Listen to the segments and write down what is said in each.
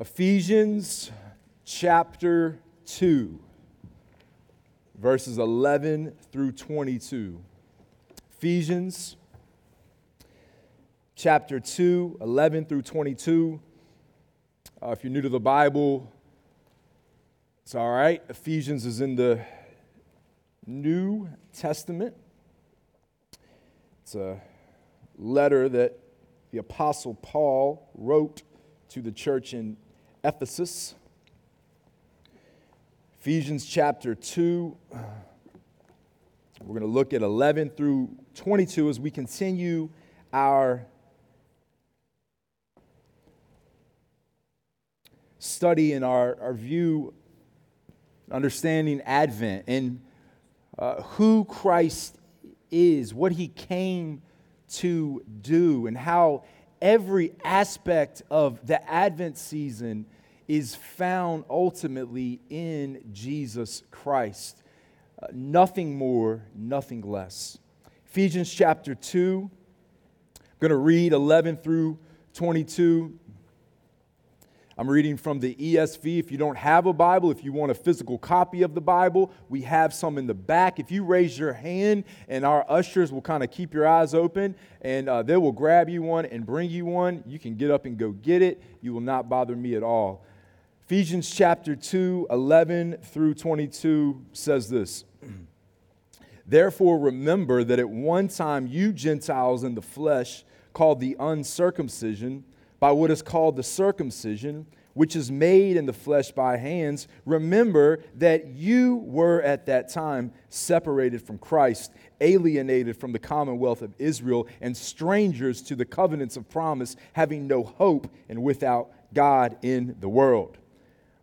Ephesians chapter 2, verses 11 through 22. Ephesians chapter 2, 11 through 22. Uh, if you're new to the Bible, it's all right. Ephesians is in the New Testament. It's a letter that the Apostle Paul wrote to the church in Ephesus. Ephesians chapter 2. We're going to look at 11 through 22 as we continue our study and our, our view, understanding Advent and uh, who Christ is, what he came to do, and how every aspect of the Advent season is found ultimately in Jesus Christ. Uh, nothing more, nothing less. Ephesians chapter 2, I'm going to read 11 through 22. I'm reading from the ESV. If you don't have a Bible, if you want a physical copy of the Bible, we have some in the back. If you raise your hand, and our ushers will kind of keep your eyes open, and uh, they will grab you one and bring you one, you can get up and go get it. You will not bother me at all. Ephesians chapter 2, 11 through 22 says this. Therefore, remember that at one time you Gentiles in the flesh, called the uncircumcision, by what is called the circumcision, which is made in the flesh by hands, remember that you were at that time separated from Christ, alienated from the commonwealth of Israel, and strangers to the covenants of promise, having no hope and without God in the world.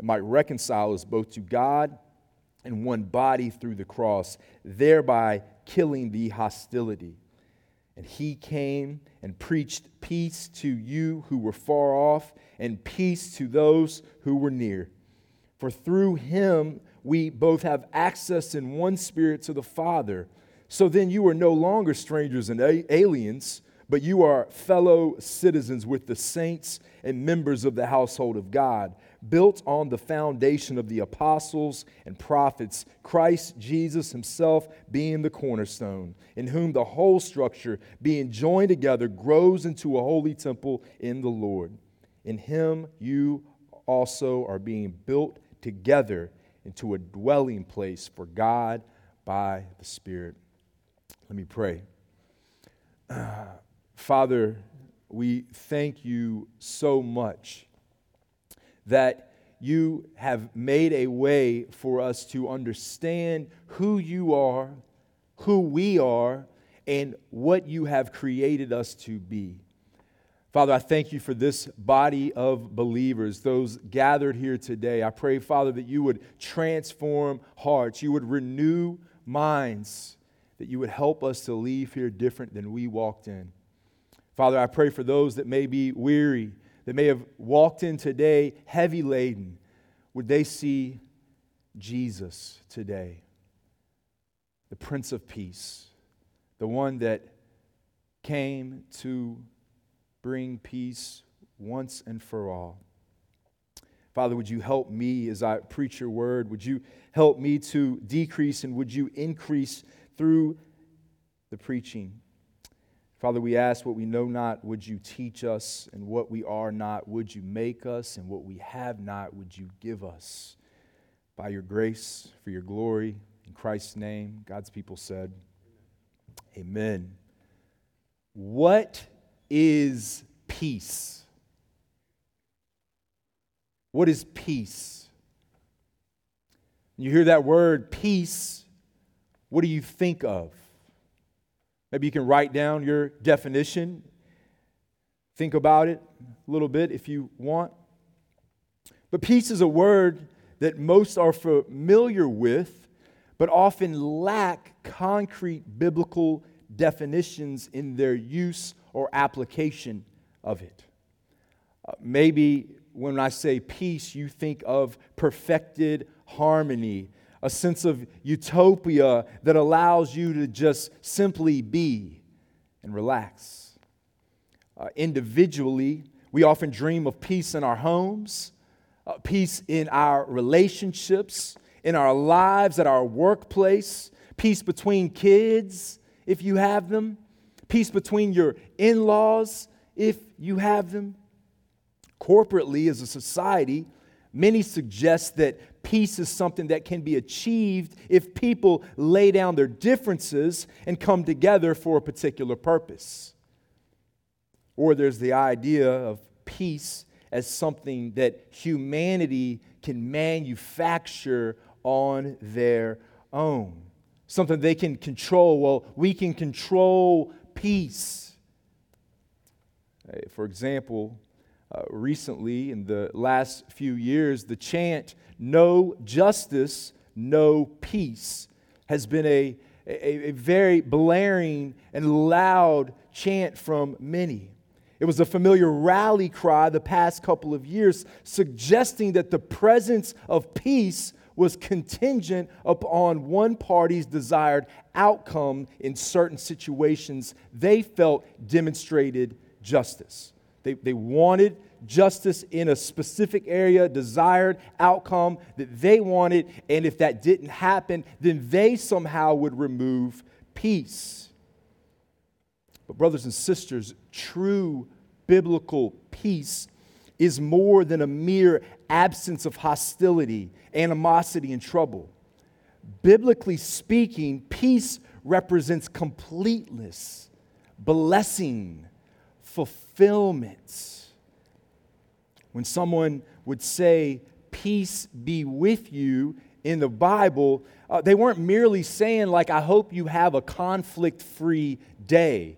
and might reconcile us both to God and one body through the cross, thereby killing the hostility. And he came and preached peace to you who were far off, and peace to those who were near. For through him we both have access in one spirit to the Father. So then you are no longer strangers and aliens, but you are fellow citizens with the saints and members of the household of God built on the foundation of the apostles and prophets, Christ Jesus himself being the cornerstone, in whom the whole structure, being joined together, grows into a holy temple in the Lord. In him you also are being built together into a dwelling place for God by the Spirit. Let me pray. Father, we thank you so much that you have made a way for us to understand who you are, who we are, and what you have created us to be. Father, I thank you for this body of believers, those gathered here today. I pray, Father, that you would transform hearts, you would renew minds, that you would help us to leave here different than we walked in. Father, I pray for those that may be weary that may have walked in today heavy laden, would they see Jesus today, the Prince of Peace, the one that came to bring peace once and for all? Father, would you help me as I preach your word? Would you help me to decrease and would you increase through the preaching? Father, we ask what we know not, would you teach us? And what we are not, would you make us? And what we have not, would you give us? By your grace, for your glory, in Christ's name, God's people said, Amen. What is peace? What is peace? You hear that word peace, what do you think of? Maybe you can write down your definition. Think about it a little bit if you want. But peace is a word that most are familiar with, but often lack concrete biblical definitions in their use or application of it. Uh, maybe when I say peace, you think of perfected harmony, a sense of utopia that allows you to just simply be and relax. Uh, individually, we often dream of peace in our homes, uh, peace in our relationships, in our lives, at our workplace, peace between kids, if you have them, peace between your in laws, if you have them. Corporately, as a society, many suggest that peace is something that can be achieved if people lay down their differences and come together for a particular purpose. Or there's the idea of peace as something that humanity can manufacture on their own, something they can control. Well, we can control peace. For example, uh, recently, in the last few years, the chant, No justice, no peace, has been a, a, a very blaring and loud chant from many. It was a familiar rally cry the past couple of years, suggesting that the presence of peace was contingent upon one party's desired outcome in certain situations they felt demonstrated justice. They, they wanted justice in a specific area, desired outcome that they wanted, and if that didn't happen, then they somehow would remove peace. But, brothers and sisters, true biblical peace is more than a mere absence of hostility, animosity, and trouble. Biblically speaking, peace represents completeness, blessing, fulfillment. When someone would say, Peace be with you in the Bible, uh, they weren't merely saying, like, I hope you have a conflict free day.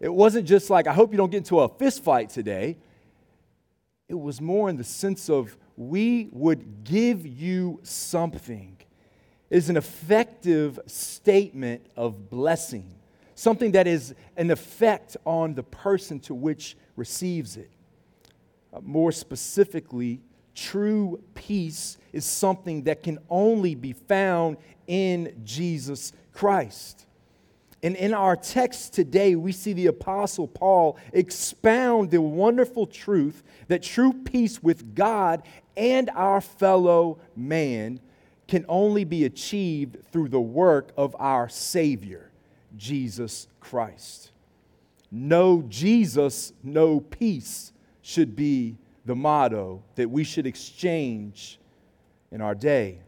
It wasn't just like, I hope you don't get into a fist fight today. It was more in the sense of, we would give you something. It is an effective statement of blessing something that is an effect on the person to which receives it. Uh, more specifically, true peace is something that can only be found in Jesus Christ. And in our text today, we see the Apostle Paul expound the wonderful truth that true peace with God and our fellow man can only be achieved through the work of our Savior. Jesus Christ. No Jesus, no peace should be the motto that we should exchange in our day.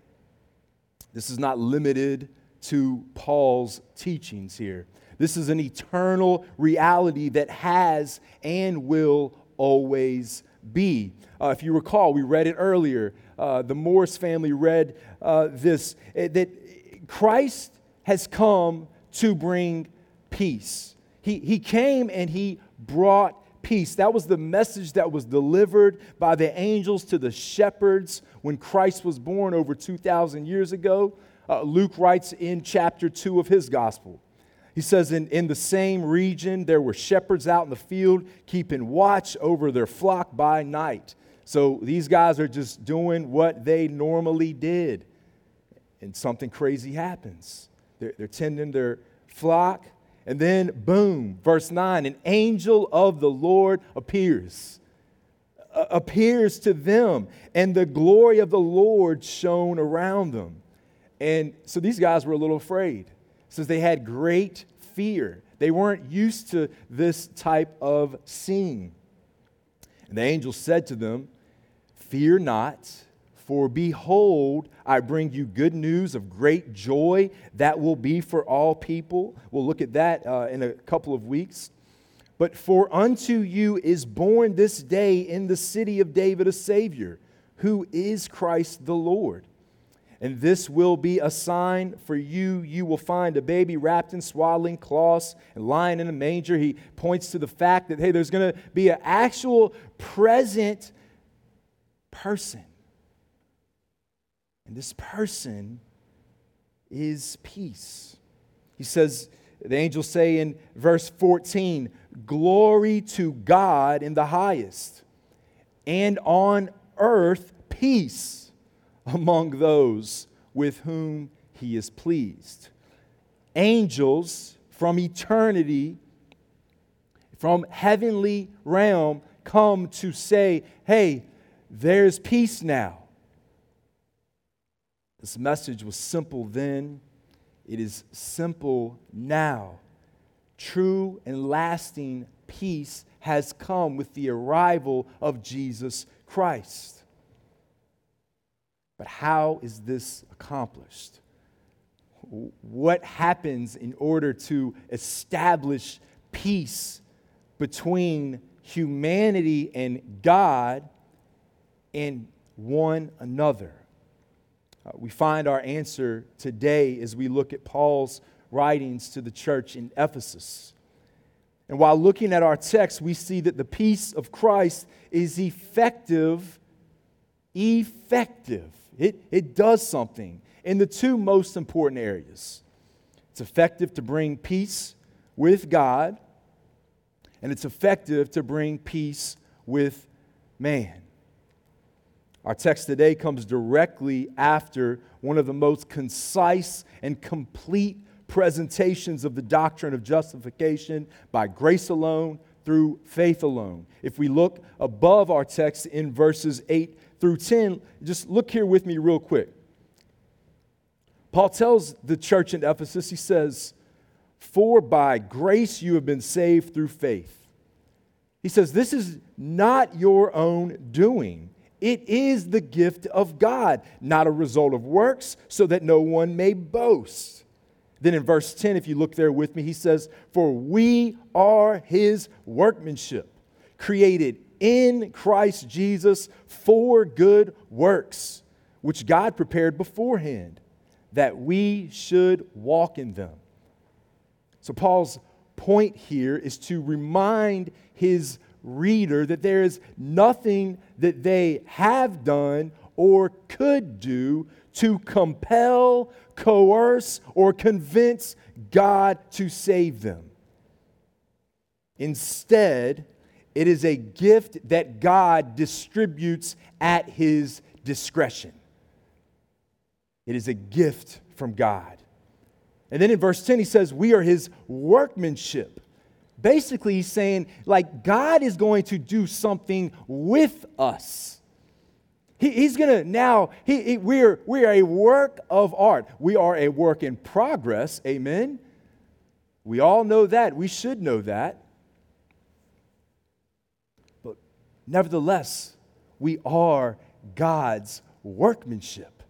This is not limited to Paul's teachings here. This is an eternal reality that has and will always be. Uh, if you recall, we read it earlier. Uh, the Morris family read uh, this eh, that Christ has come to bring peace. He, he came and he brought peace. That was the message that was delivered by the angels to the shepherds when Christ was born over 2,000 years ago. Uh, Luke writes in chapter 2 of his gospel. He says, in, in the same region, there were shepherds out in the field keeping watch over their flock by night. So these guys are just doing what they normally did. And something crazy happens. They're, they're tending their flock, and then boom, verse 9 an angel of the Lord appears. Appears to them, and the glory of the Lord shone around them. And so these guys were a little afraid. Says they had great fear. They weren't used to this type of scene. And the angel said to them, Fear not for behold, I bring you good news of great joy that will be for all people. We'll look at that uh, in a couple of weeks. But for unto you is born this day in the city of David a Savior, who is Christ the Lord. And this will be a sign for you. You will find a baby wrapped in swaddling cloths and lying in a manger. He points to the fact that, hey, there's going to be an actual present person And this person is peace. He says, the angels say in verse 14, Glory to God in the highest, and on earth peace among those with whom he is pleased. Angels from eternity, from heavenly realm, come to say, Hey, there's peace now. This message was simple then, it is simple now. True and lasting peace has come with the arrival of Jesus Christ. But how is this accomplished? What happens in order to establish peace between humanity and God and one another? Uh, we find our answer today as we look at Paul's writings to the church in Ephesus. And while looking at our text, we see that the peace of Christ is effective. Effective. It, it does something in the two most important areas. It's effective to bring peace with God, and it's effective to bring peace with man. Our text today comes directly after one of the most concise and complete presentations of the doctrine of justification by grace alone through faith alone. If we look above our text in verses 8 through 10, just look here with me real quick. Paul tells the church in Ephesus, he says, For by grace you have been saved through faith. He says, This is not your own doing. It is the gift of God, not a result of works, so that no one may boast. Then in verse 10, if you look there with me, he says, For we are his workmanship, created in Christ Jesus for good works, which God prepared beforehand, that we should walk in them. So, Paul's point here is to remind his reader that there is nothing that they have done or could do to compel, coerce, or convince God to save them. Instead, it is a gift that God distributes at his discretion. It is a gift from God. And then in verse 10, he says, We are his workmanship basically he's saying, like, God is going to do something with us. He, he's going to now, he, he, we're, we are a work of art. We are a work in progress. Amen. We all know that. We should know that. But nevertheless, we are God's workmanship.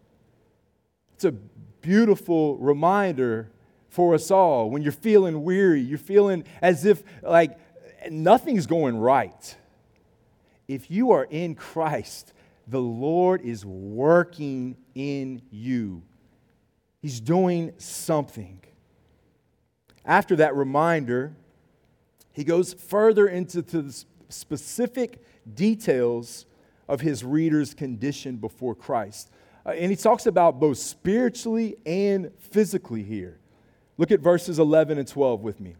It's a beautiful reminder for us all. When you're feeling weary, you're feeling as if like nothing's going right. If you are in Christ, the Lord is working in you. He's doing something. After that reminder, he goes further into the specific details of his reader's condition before Christ. Uh, and he talks about both spiritually and physically here. Look at verses 11 and 12 with me.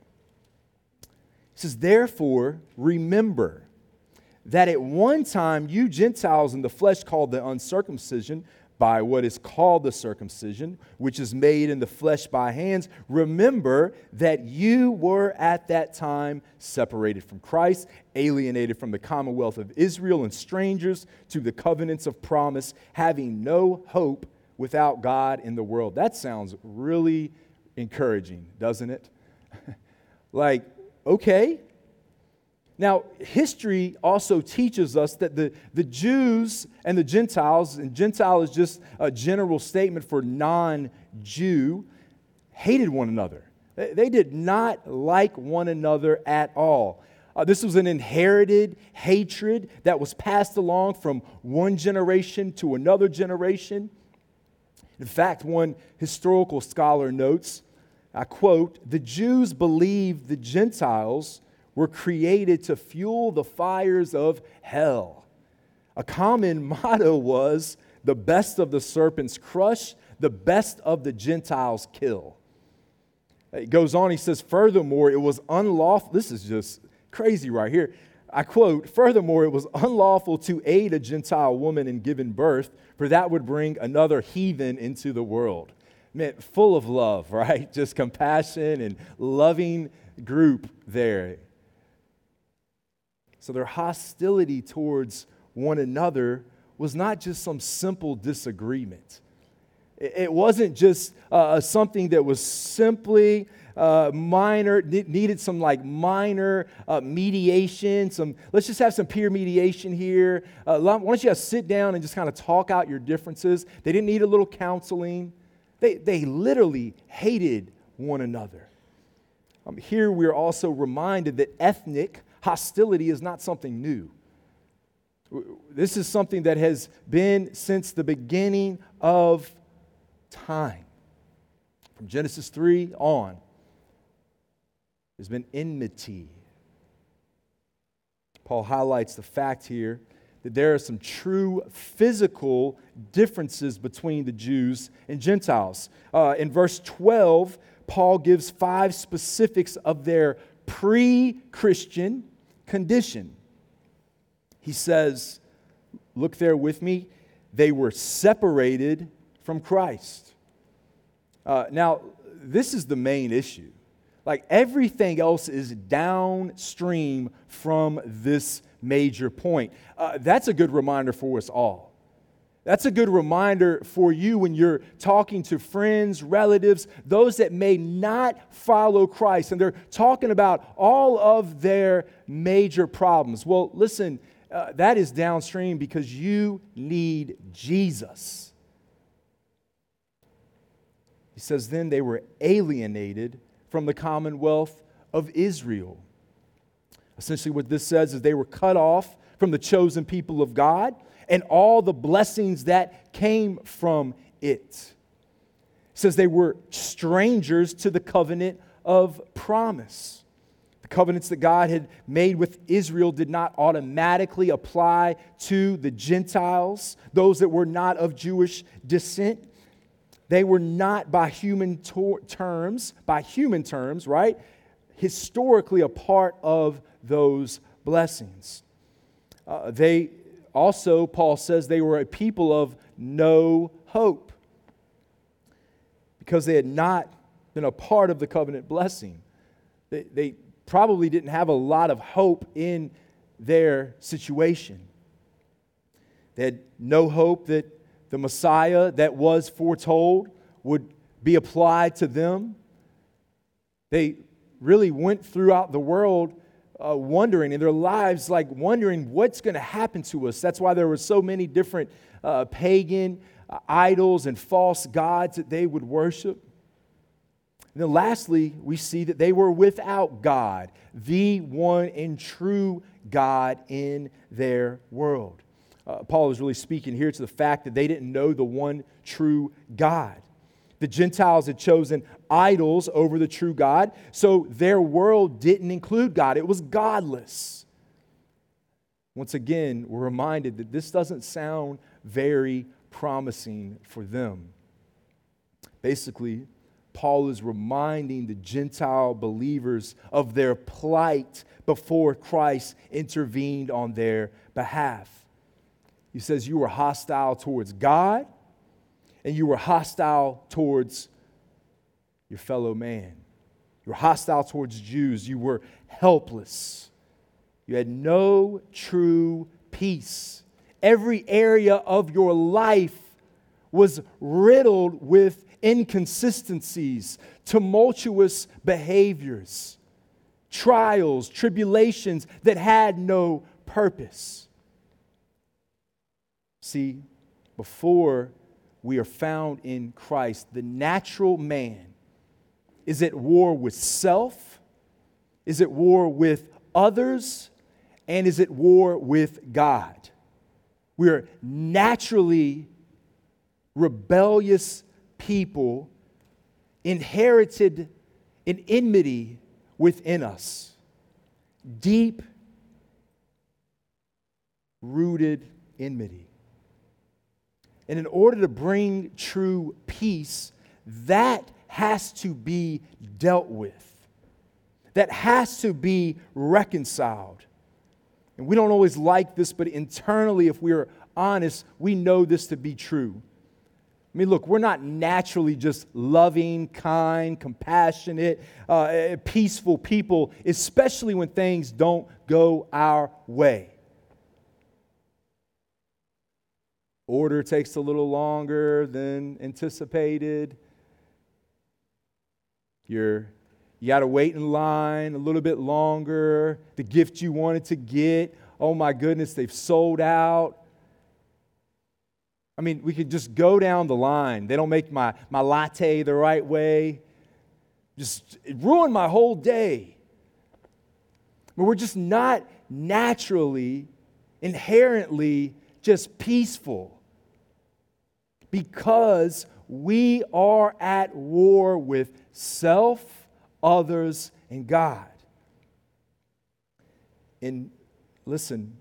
He says, Therefore, remember that at one time you Gentiles in the flesh called the uncircumcision by what is called the circumcision, which is made in the flesh by hands, remember that you were at that time separated from Christ, alienated from the commonwealth of Israel, and strangers to the covenants of promise, having no hope without God in the world. That sounds really encouraging, doesn't it? like, okay. Now, history also teaches us that the, the Jews and the Gentiles, and Gentile is just a general statement for non Jew, hated one another. They, did not like one another at all. Uh, this was an inherited hatred that was passed along from one generation to another generation. In fact, one historical scholar notes I quote, the Jews believed the Gentiles were created to fuel the fires of hell. A common motto was, the best of the serpents crush, the best of the Gentiles kill. It goes on, he says, Furthermore, it was unlawful. This is just crazy right here. I quote, Furthermore, it was unlawful to aid a Gentile woman in giving birth, for that would bring another heathen into the world. Man, full of love, right? Just compassion and loving group there. So their hostility towards one another was not just some simple disagreement. It wasn't just uh, something that was simply uh, minor, needed some like minor uh, mediation, some, let's just have some peer mediation here. Uh, why don't you guys sit down and just kind of talk out your differences? They didn't need a little counseling. They, they literally hated one another. Um, here we're also reminded that ethnic hostility is not something new. This is something that has been since the beginning of time. From Genesis 3 on, there's been enmity. Paul highlights the fact here that there are some true physical differences between the Jews and Gentiles. Uh, in verse 12, Paul gives five specifics of their pre Christian condition. He says, Look there with me, they were separated from Christ. Uh, now, this is the main issue. Like everything else is downstream from this major point. Uh, that's a good reminder for us all. That's a good reminder for you when you're talking to friends, relatives, those that may not follow Christ, and they're talking about all of their major problems. Well, listen, uh, that is downstream because you need Jesus. He says, then they were alienated from the commonwealth of Israel. Essentially, what this says is they were cut off from the chosen people of God and all the blessings that came from it. it says they were strangers to the covenant of promise. The covenants that God had made with Israel did not automatically apply to the Gentiles, those that were not of Jewish descent. They were not by human terms, by human terms, right? Historically a part of those blessings. Uh, they also, Paul says, they were a people of no hope because they had not been a part of the covenant blessing. They, they probably didn't have a lot of hope in their situation. They had no hope that the Messiah that was foretold would be applied to them. They really went throughout the world uh, wondering in their lives, like wondering what's going to happen to us. That's why there were so many different uh, pagan uh, idols and false gods that they would worship. And then lastly, we see that they were without God, the one and true God in their world. Uh, Paul is really speaking here to the fact that they didn't know the one true God. The Gentiles had chosen idols over the true God, so their world didn't include God. It was godless. Once again, we're reminded that this doesn't sound very promising for them. Basically, Paul is reminding the Gentile believers of their plight before Christ intervened on their behalf. He says, You were hostile towards God, and you were hostile towards your fellow man. You were hostile towards Jews. You were helpless. You had no true peace. Every area of your life was riddled with inconsistencies, tumultuous behaviors, trials, tribulations that had no purpose. See, before we are found in Christ, the natural man is at war with self, is at war with others, and is at war with God. We are naturally rebellious people inherited an enmity within us, deep rooted enmity. And in order to bring true peace, that has to be dealt with, that has to be reconciled. And we don't always like this, but internally, if we're honest, we know this to be true. I mean, look, we're not naturally just loving, kind, compassionate, uh, peaceful people, especially when things don't go our way. Order takes a little longer than anticipated. You're, you got to wait in line a little bit longer. The gift you wanted to get, oh my goodness, they've sold out. I mean, we could just go down the line. They don't make my, my latte the right way. Just it ruined my whole day. But we're just not naturally, inherently just peaceful because we are at war with self, others, and God. And listen,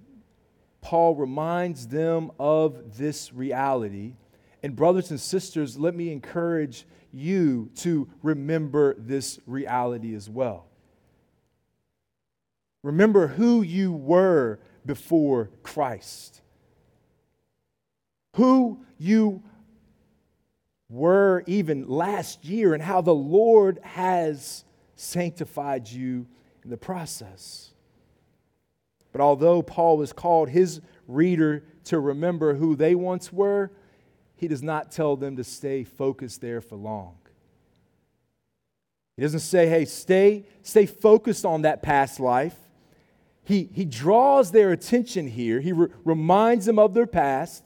Paul reminds them of this reality. And, brothers and sisters, let me encourage you to remember this reality as well. Remember who you were before Christ, who you were even last year, and how the Lord has sanctified you in the process. But although Paul has called his reader to remember who they once were, he does not tell them to stay focused there for long. He doesn't say, hey, stay, stay focused on that past life. He, he draws their attention here. He re- reminds them of their past,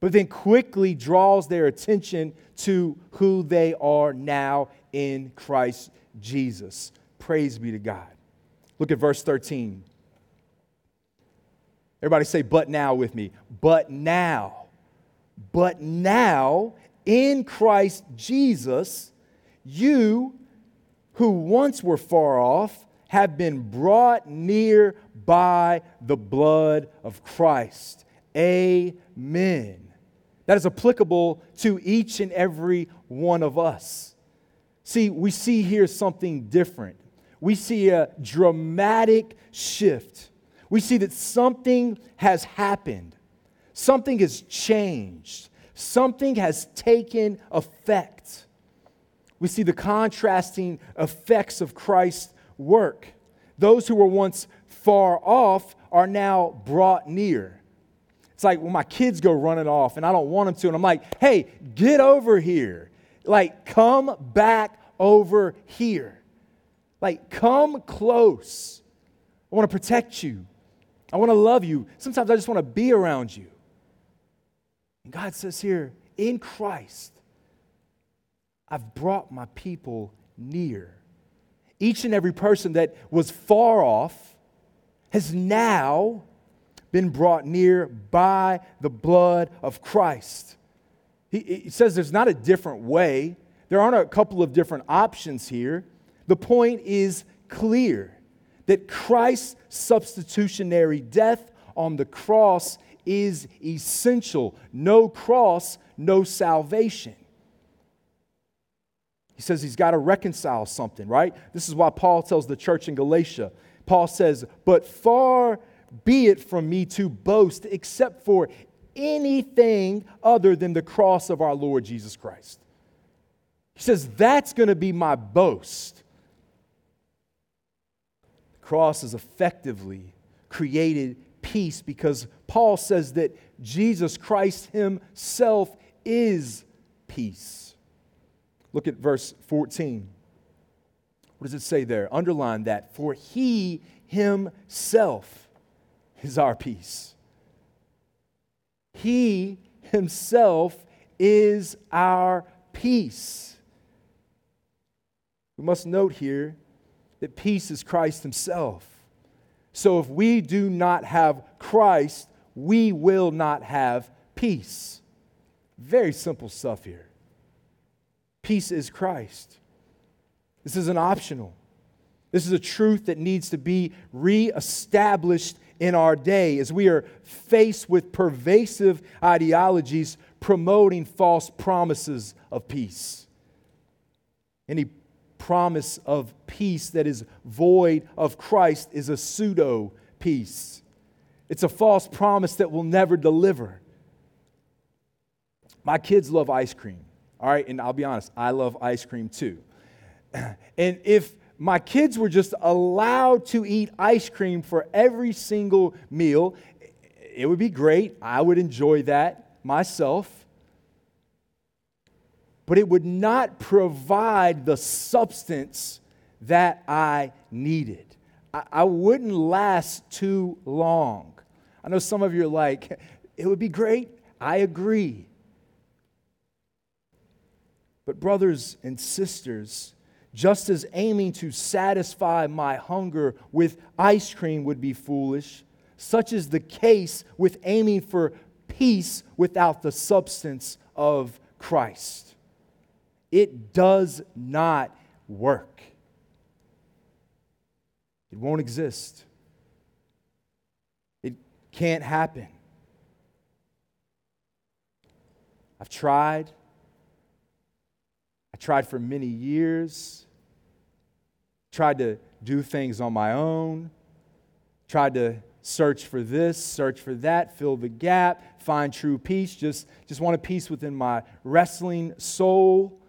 but then quickly draws their attention to who they are now in Christ Jesus. Praise be to God. Look at verse 13. Everybody say, but now with me. But now, but now in Christ Jesus, you who once were far off have been brought near by the blood of Christ. Amen. That is applicable to each and every one of us. See, we see here something different. We see a dramatic shift we see that something has happened, something has changed, something has taken effect. We see the contrasting effects of Christ's work. Those who were once far off are now brought near. It's like when my kids go running off and I don't want them to, and I'm like, hey, get over here. Like, come back over here. Like, come close. I want to protect you. I want to love you. Sometimes I just want to be around you. And God says here, in Christ, I've brought my people near. Each and every person that was far off has now been brought near by the blood of Christ. He, he, says there's not a different way, there aren't a couple of different options here. The point is clear that Christ's substitutionary death on the cross is essential. No cross, no salvation. He says he's got to reconcile something, right? This is why Paul tells the church in Galatia. Paul says, But far be it from me to boast except for anything other than the cross of our Lord Jesus Christ. He says, That's going to be my boast The cross has effectively created peace because Paul says that Jesus Christ himself is peace. Look at verse 14. What does it say there? Underline that. For he himself is our peace. He himself is our peace. We must note here that peace is Christ Himself. So if we do not have Christ, we will not have peace. Very simple stuff here. Peace is Christ. This is an optional. This is a truth that needs to be reestablished in our day as we are faced with pervasive ideologies promoting false promises of peace. Any promise of peace that is void of Christ is a pseudo peace. It's a false promise that will never deliver. My kids love ice cream, all right? And I'll be honest, I love ice cream too. And if my kids were just allowed to eat ice cream for every single meal, it would be great. I would enjoy that myself. But it would not provide the substance that I needed. I, wouldn't last too long. I know some of you are like, it would be great. I agree. But, brothers and sisters, just as aiming to satisfy my hunger with ice cream would be foolish, such is the case with aiming for peace without the substance of Christ. It does not work, it won't exist, it can't happen. I've tried. I tried for many years, tried to do things on my own, tried to search for this, search for that, fill the gap, find true peace, just, just want a peace within my wrestling soul.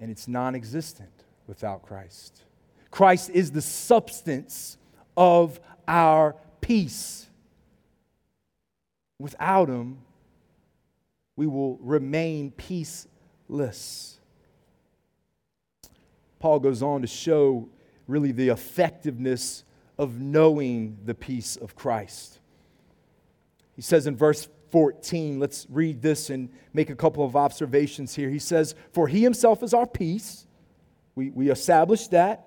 And it's non existent without Christ. Christ is the substance of our peace. Without Him, we will remain peaceless. Paul goes on to show really the effectiveness of knowing the peace of Christ. He says in verse 14, let's read this and make a couple of observations here. He says, For he himself is our peace. We, we established that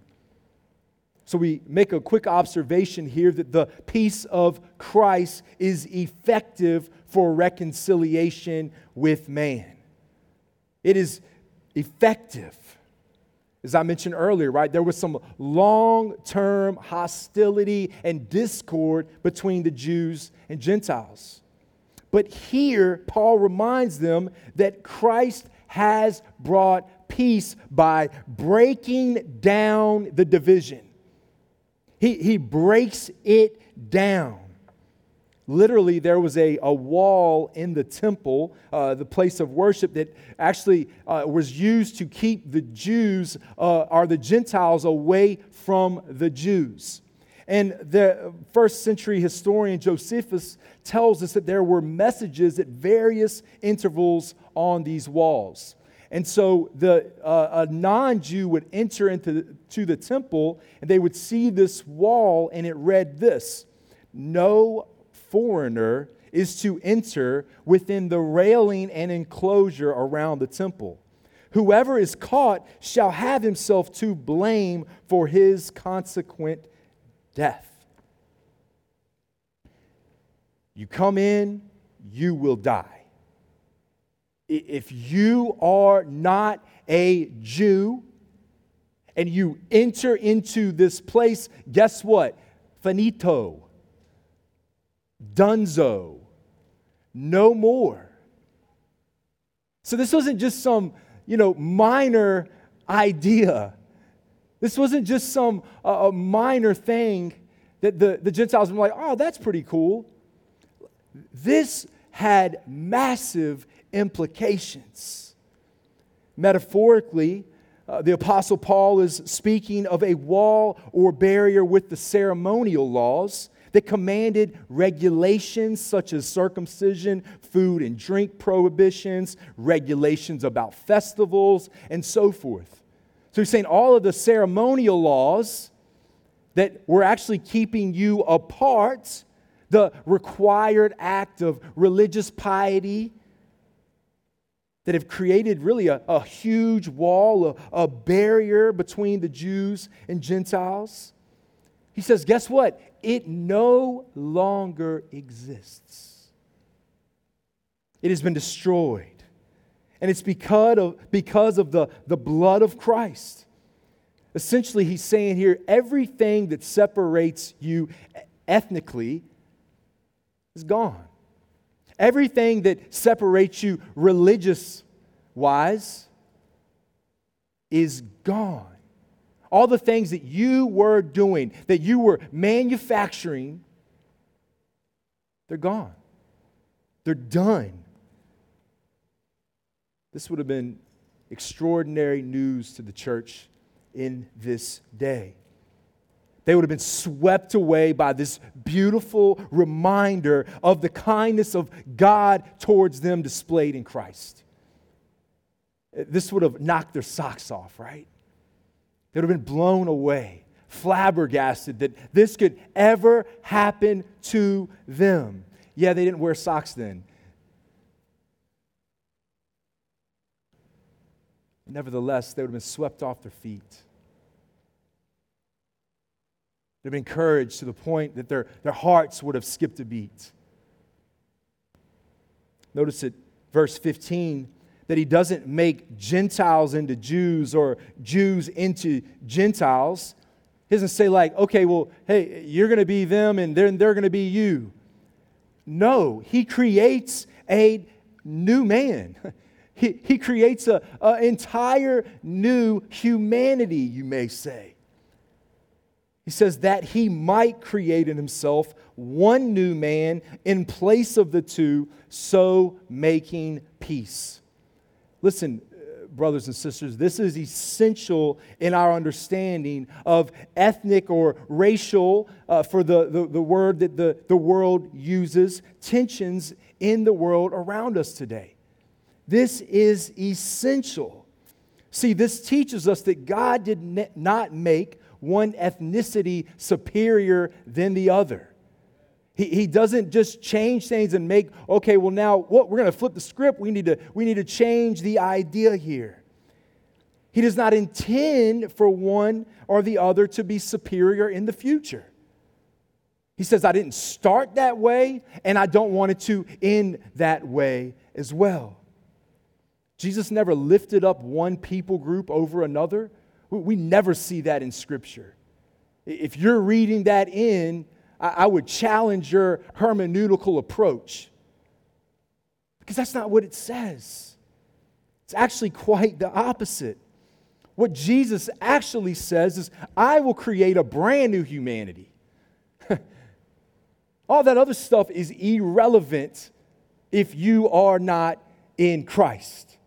So we make a quick observation here that the peace of Christ is effective for reconciliation with man. It is effective. As I mentioned earlier, right, there was some long term hostility and discord between the Jews and Gentiles. But here, Paul reminds them that Christ has brought peace by breaking down the division. He, he breaks it down. Literally, there was a, a wall in the temple, uh, the place of worship, that actually uh, was used to keep the Jews uh, or the Gentiles away from the Jews. And the first century historian Josephus tells us that there were messages at various intervals on these walls. And so the, uh, a non Jew would enter into to the temple and they would see this wall, and it read this No foreigner is to enter within the railing and enclosure around the temple. Whoever is caught shall have himself to blame for his consequent death. You come in, you will die if you are not a Jew and you enter into this place, guess what? Finito. Dunzo. No more. So this wasn't just some, you know, minor idea. This wasn't just some uh, minor thing that the, the Gentiles were like, oh, that's pretty cool. This had massive implications. Metaphorically, uh, the Apostle Paul is speaking of a wall or barrier with the ceremonial laws that commanded regulations such as circumcision, food and drink prohibitions, regulations about festivals, and so forth. So he's saying all of the ceremonial laws that were actually keeping you apart, the required act of religious piety, that have created really a, a huge wall, a, a barrier between the Jews and Gentiles. He says, guess what? It no longer exists. It has been destroyed. And it's because of, because of the, the blood of Christ. Essentially, he's saying here everything that separates you ethnically is gone. Everything that separates you religious wise is gone. All the things that you were doing, that you were manufacturing, they're gone. They're done. This would have been extraordinary news to the church in this day. They would have been swept away by this beautiful reminder of the kindness of God towards them displayed in Christ. This would have knocked their socks off, right? They would have been blown away, flabbergasted that this could ever happen to them. Yeah, they didn't wear socks then. Nevertheless, they would have been swept off their feet. They'd been encouraged to the point that their, their hearts would have skipped a beat. Notice it, verse 15, that he doesn't make Gentiles into Jews or Jews into Gentiles. He doesn't say, like, okay, well, hey, you're going to be them and then they're, they're going to be you. No, he creates a new man. He, he creates an entire new humanity, you may say. He says that he might create in himself one new man in place of the two, so making peace. Listen, uh, brothers and sisters, this is essential in our understanding of ethnic or racial, uh, for the, the, the word that the, the world uses, tensions in the world around us today. This is essential. See, this teaches us that God did not make one ethnicity superior than the other. He, he doesn't just change things and make, okay, well, now what? We're going to flip the script. We need, to, we need to change the idea here. He does not intend for one or the other to be superior in the future. He says, I didn't start that way, and I don't want it to end that way as well. Jesus never lifted up one people group over another. We never see that in Scripture. If you're reading that in, I would challenge your hermeneutical approach because that's not what it says. It's actually quite the opposite. What Jesus actually says is, I will create a brand new humanity. All that other stuff is irrelevant if you are not in Christ.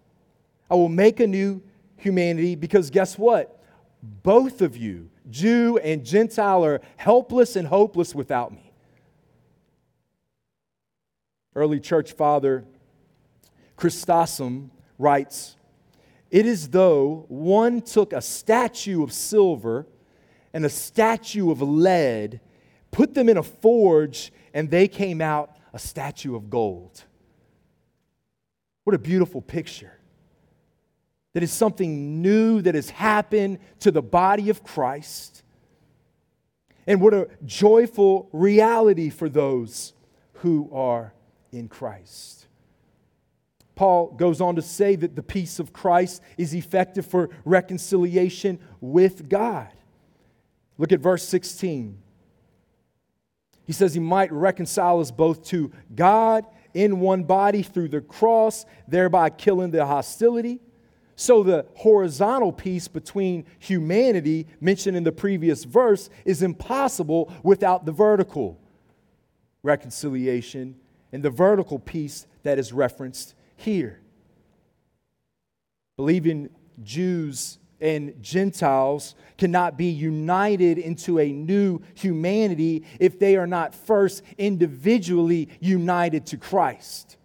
I will make a new humanity because guess what? Both of you, Jew and Gentile, are helpless and hopeless without me. Early church father Chrysostom writes It is though one took a statue of silver and a statue of lead, put them in a forge, and they came out a statue of gold. What a beautiful picture that is something new that has happened to the body of Christ. And what a joyful reality for those who are in Christ. Paul goes on to say that the peace of Christ is effective for reconciliation with God. Look at verse 16. He says he might reconcile us both to God in one body through the cross, thereby killing the hostility. So, the horizontal peace between humanity mentioned in the previous verse is impossible without the vertical reconciliation and the vertical peace that is referenced here. Believing Jews and Gentiles cannot be united into a new humanity if they are not first individually united to Christ.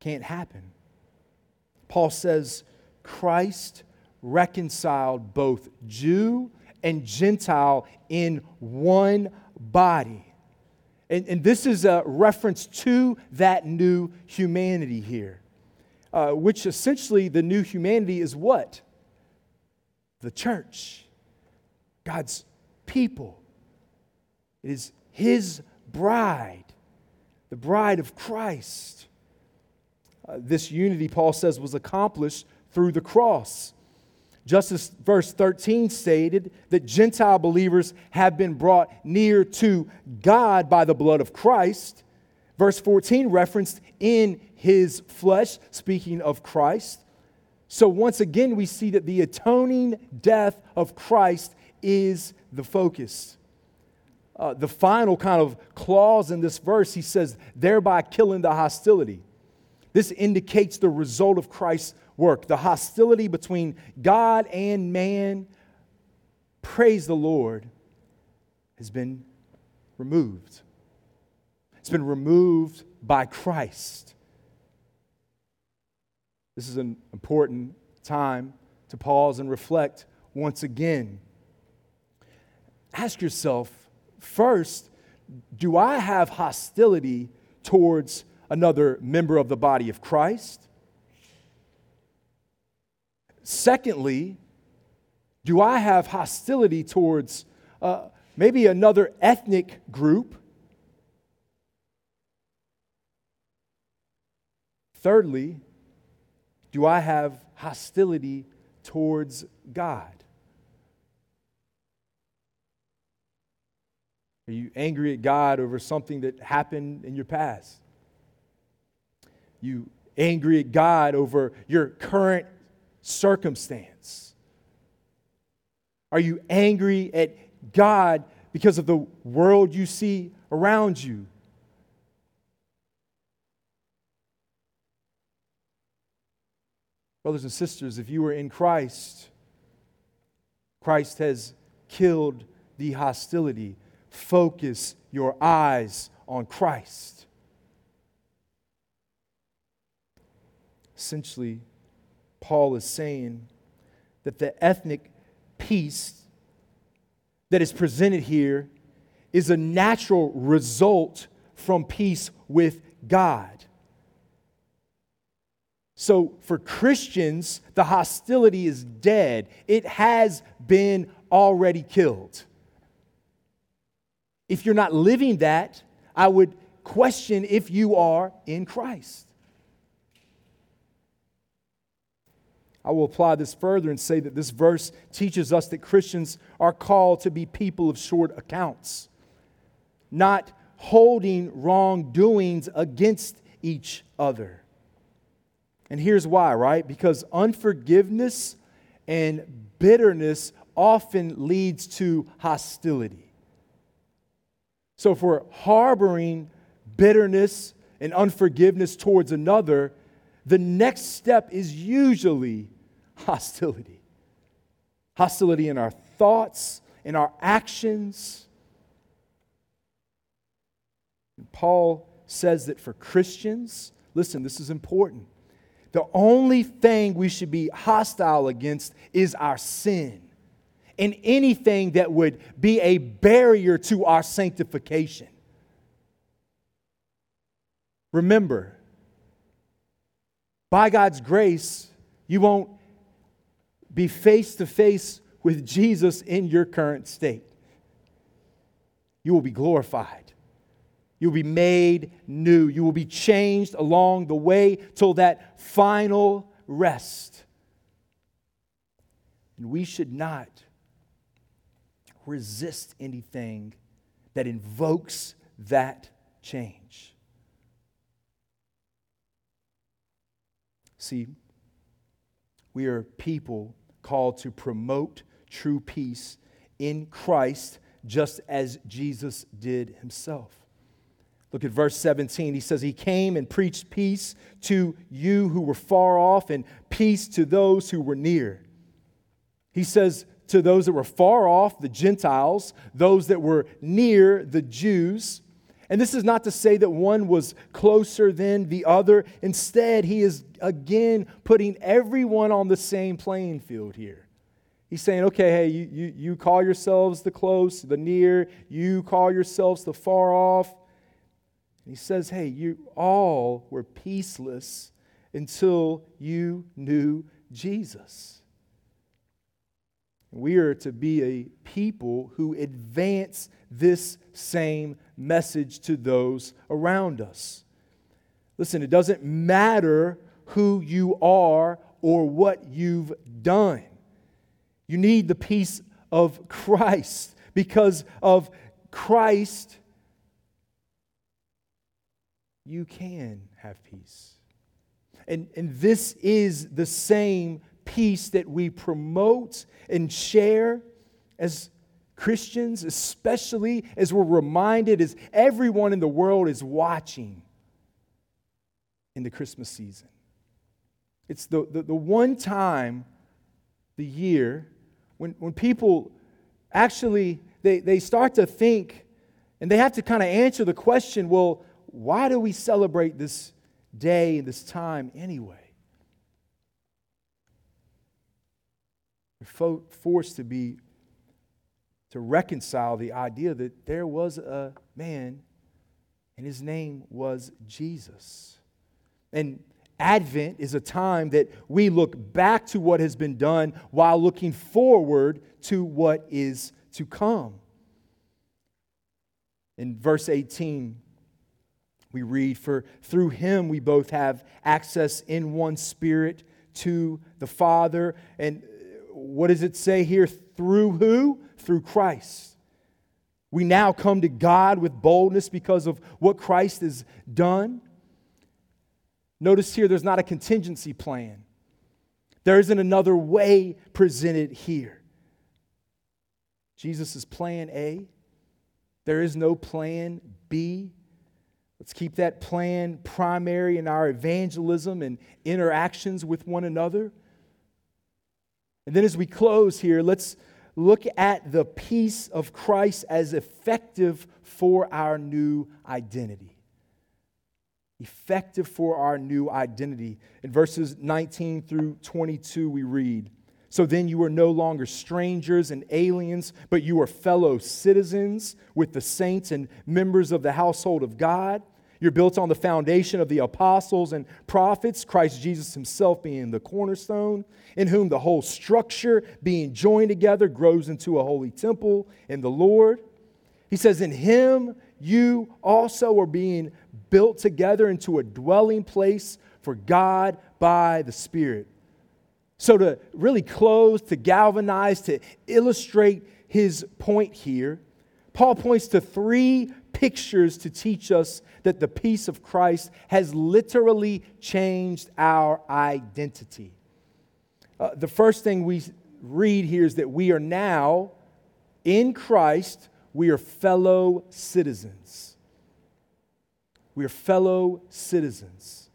Can't happen. Paul says Christ reconciled both Jew and Gentile in one body. And, and this is a reference to that new humanity here, uh, which essentially the new humanity is what? The church, God's people. It is His bride, the bride of Christ. Uh, this unity, Paul says, was accomplished through the cross. Just as verse 13 stated that Gentile believers have been brought near to God by the blood of Christ, verse 14 referenced in his flesh, speaking of Christ. So once again, we see that the atoning death of Christ is the focus. Uh, the final kind of clause in this verse, he says, thereby killing the hostility. This indicates the result of Christ's work, the hostility between God and man, praise the Lord, has been removed. It's been removed by Christ. This is an important time to pause and reflect once again. Ask yourself first, do I have hostility towards another member of the body of Christ? Secondly, do I have hostility towards uh, maybe another ethnic group? Thirdly, do I have hostility towards God? Are you angry at God over something that happened in your past? You angry at God over your current circumstance? Are you angry at God because of the world you see around you? Brothers and sisters, if you are in Christ, Christ has killed the hostility. Focus your eyes on Christ. Essentially, Paul is saying that the ethnic peace that is presented here is a natural result from peace with God. So, for Christians, the hostility is dead. It has been already killed. If you're not living that, I would question if you are in Christ. I will apply this further and say that this verse teaches us that Christians are called to be people of short accounts, not holding wrongdoings against each other. And here's why, right? Because unforgiveness and bitterness often leads to hostility. So if we're harboring bitterness and unforgiveness towards another, the next step is usually hostility. Hostility in our thoughts, in our actions. And Paul says that for Christians, listen, this is important. The only thing we should be hostile against is our sin and anything that would be a barrier to our sanctification. Remember, by God's grace, you won't be face to face with Jesus in your current state. You will be glorified. You'll be made new. You will be changed along the way till that final rest. And we should not resist anything that invokes that change. See, we are people called to promote true peace in Christ, just as Jesus did himself. Look at verse 17. He says, He came and preached peace to you who were far off and peace to those who were near. He says, To those that were far off, the Gentiles, those that were near, the Jews. And this is not to say that one was closer than the other. Instead, he is again putting everyone on the same playing field here. He's saying, okay, hey, you, you, you call yourselves the close, the near, you call yourselves the far off. And he says, Hey, you all were peaceless until you knew Jesus. We are to be a people who advance this same message to those around us. Listen, it doesn't matter who you are or what you've done. You need the peace of Christ because of Christ. You can have peace. And, and this is the same peace that we promote and share as Christians, especially as we're reminded, as everyone in the world is watching in the Christmas season. It's the, the, the one time the year when, when people actually they, they start to think and they have to kind of answer the question well why do we celebrate this day and this time anyway fo- forced to be to reconcile the idea that there was a man and his name was jesus and Advent is a time that we look back to what has been done while looking forward to what is to come. In verse 18, we read, For through him we both have access in one spirit to the Father. And what does it say here? Through who? Through Christ. We now come to God with boldness because of what Christ has done. Notice here, there's not a contingency plan. There isn't another way presented here. Jesus is plan A. There is no plan B. Let's keep that plan primary in our evangelism and interactions with one another. And then as we close here, let's look at the peace of Christ as effective for our new identity effective for our new identity. In verses 19 through 22, we read So then you are no longer strangers and aliens, but you are fellow citizens with the saints and members of the household of God. You're built on the foundation of the apostles and prophets, Christ Jesus himself being the cornerstone, in whom the whole structure, being joined together, grows into a holy temple in the Lord. He says, In him you also are being built together into a dwelling place for God by the Spirit. So, to really close, to galvanize, to illustrate his point here, Paul points to three pictures to teach us that the peace of Christ has literally changed our identity. Uh, the first thing we read here is that we are now in Christ, we are fellow citizens. We are fellow citizens.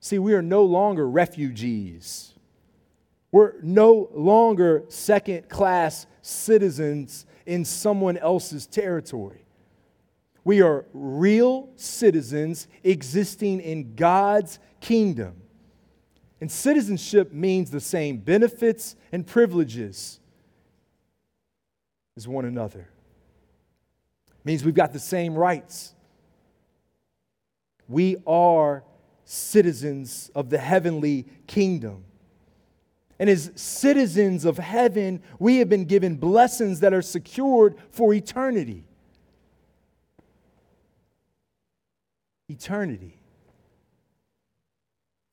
See, we are no longer refugees. We're no longer second class citizens in someone else's territory. We are real citizens existing in God's kingdom. And citizenship means the same benefits and privileges as one another. It means we've got the same rights. We are citizens of the heavenly kingdom. And as citizens of heaven, we have been given blessings that are secured for eternity. Eternity.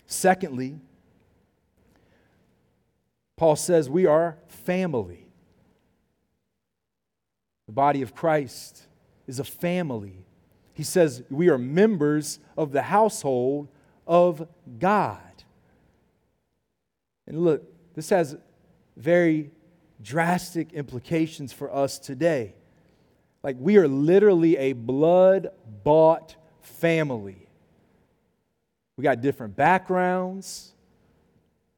Secondly, Paul says we are family. The body of Christ is a family. He says we are members of the household of God. And look, this has very drastic implications for us today. Like, we are literally a blood bought family. We got different backgrounds,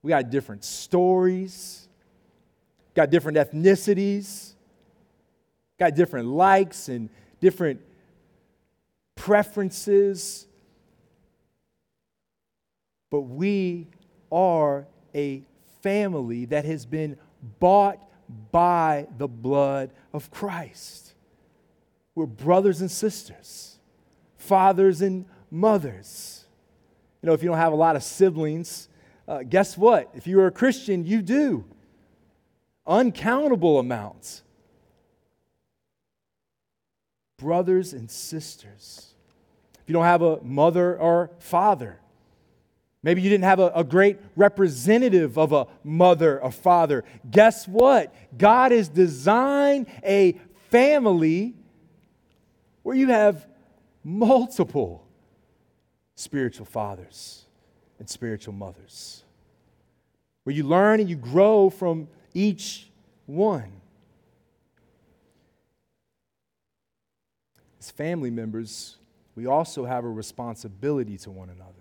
we got different stories, got different ethnicities, got different likes and different preferences, but we are a family that has been bought by the blood of Christ. We're brothers and sisters, fathers and mothers. You know, if you don't have a lot of siblings, uh, guess what? If you are a Christian, you do. Uncountable amounts. Brothers and sisters. If you don't have a mother or father, Maybe you didn't have a, a, great representative of a mother or father. Guess what? God has designed a family where you have multiple spiritual fathers and spiritual mothers, where you learn and you grow from each one. As family members, we also have a responsibility to one another.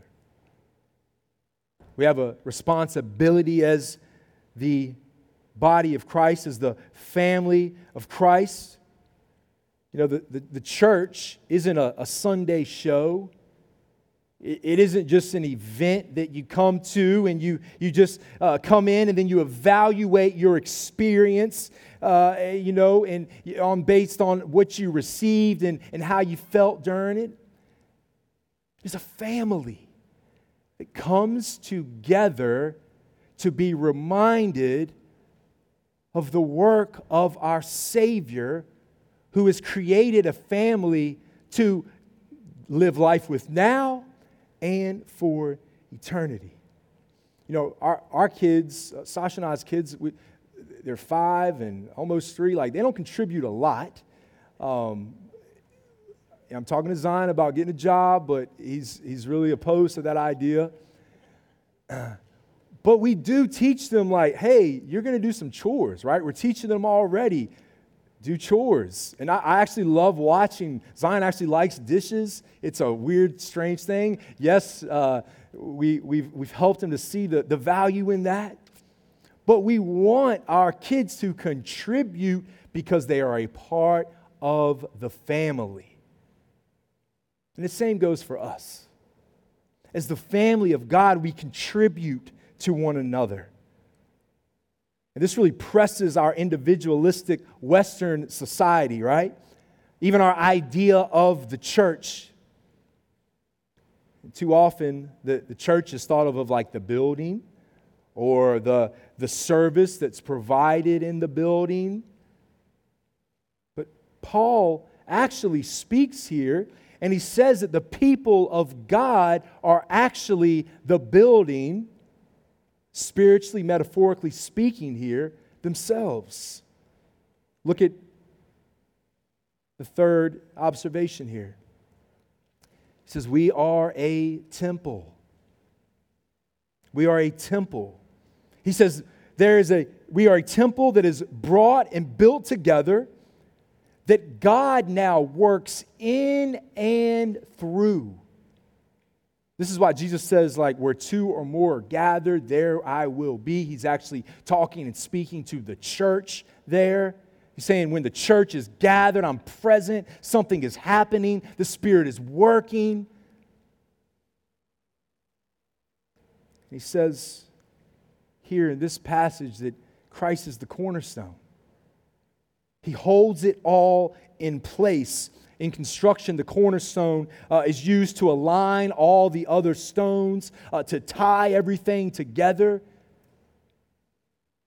We have a responsibility as the body of Christ, as the family of Christ. You know, the, the, the church isn't a, a Sunday show. It, isn't just an event that you come to and you, you just uh, come in and then you evaluate your experience, uh, you know, and on, based on what you received and, and how you felt during it. It's a family that comes together to be reminded of the work of our Savior who has created a family to live life with now and for eternity. You know, our, our kids, uh, Sasha and I's kids, we, they're five and almost three, like they don't contribute a lot. Um, I'm talking to Zion about getting a job, but he's, he's really opposed to that idea. But we do teach them, like, hey, you're going to do some chores, right? We're teaching them already do chores. And I, I, actually love watching. Zion actually likes dishes. It's a weird, strange thing. Yes, uh, we, we've, we've helped him to see the, the value in that. But we want our kids to contribute because they are a part of the family. And the same goes for us. As the family of God, we contribute to one another. And this really presses our individualistic Western society, right? Even our idea of the church. Too often, the, the church is thought of, of like the building or the, the service that's provided in the building. But Paul actually speaks here and he says that the people of God are actually the building, spiritually, metaphorically speaking, here themselves. Look at the third observation here. He says, We are a temple. We are a temple. He says, there is a, we are a temple that is brought and built together that God now works in and through. This is why Jesus says, like, where two or more are gathered, there I will be. He's actually talking and speaking to the church there. He's saying, when the church is gathered, I'm present, something is happening, the Spirit is working. He says here in this passage that Christ is the cornerstone. He holds it all in place. In construction, the cornerstone uh, is used to align all the other stones, uh, to tie everything together.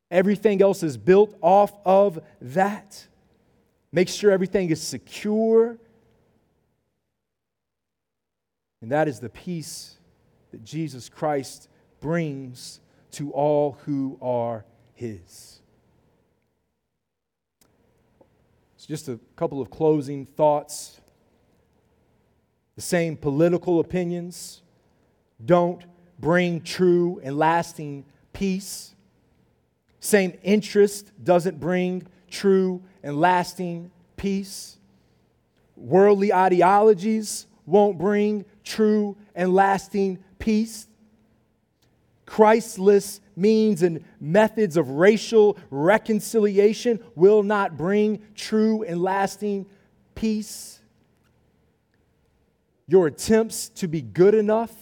Everything else is built off of that. Make sure everything is secure. And that is the peace that Jesus Christ brings to all who are His. Just a couple of closing thoughts. The same political opinions don't bring true and lasting peace. Same interest doesn't bring true and lasting peace. Worldly ideologies won't bring true and lasting peace. Christless means and methods of racial reconciliation will not bring true and lasting peace. Your attempts to be good enough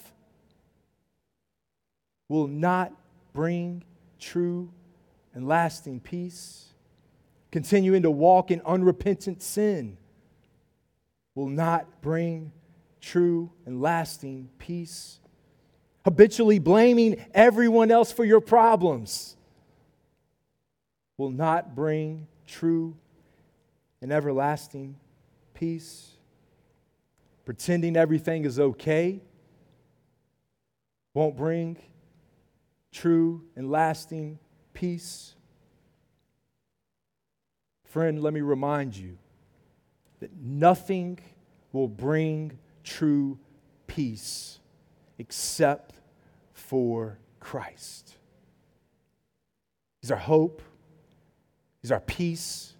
will not bring true and lasting peace. Continuing to walk in unrepentant sin will not bring true and lasting peace. Habitually blaming everyone else for your problems will not bring true and everlasting peace. Pretending everything is okay won't bring true and lasting peace. Friend, let me remind you that nothing will bring true peace except for Christ. He's our hope, He's our peace,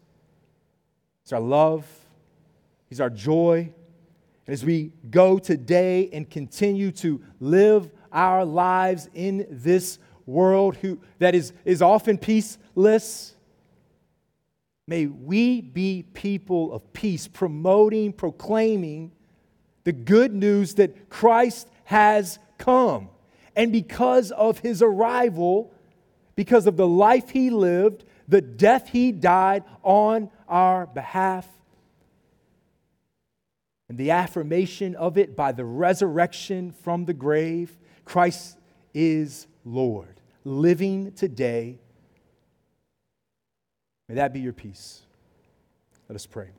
He's our love, He's our joy. And as we go today and continue to live our lives in this world who, that is, is often peaceless, may we be people of peace, promoting, proclaiming the good news that Christ has come. And because of his arrival, because of the life he lived, the death he died on our behalf, and the affirmation of it by the resurrection from the grave, Christ is Lord, living today. May that be your peace. Let us pray.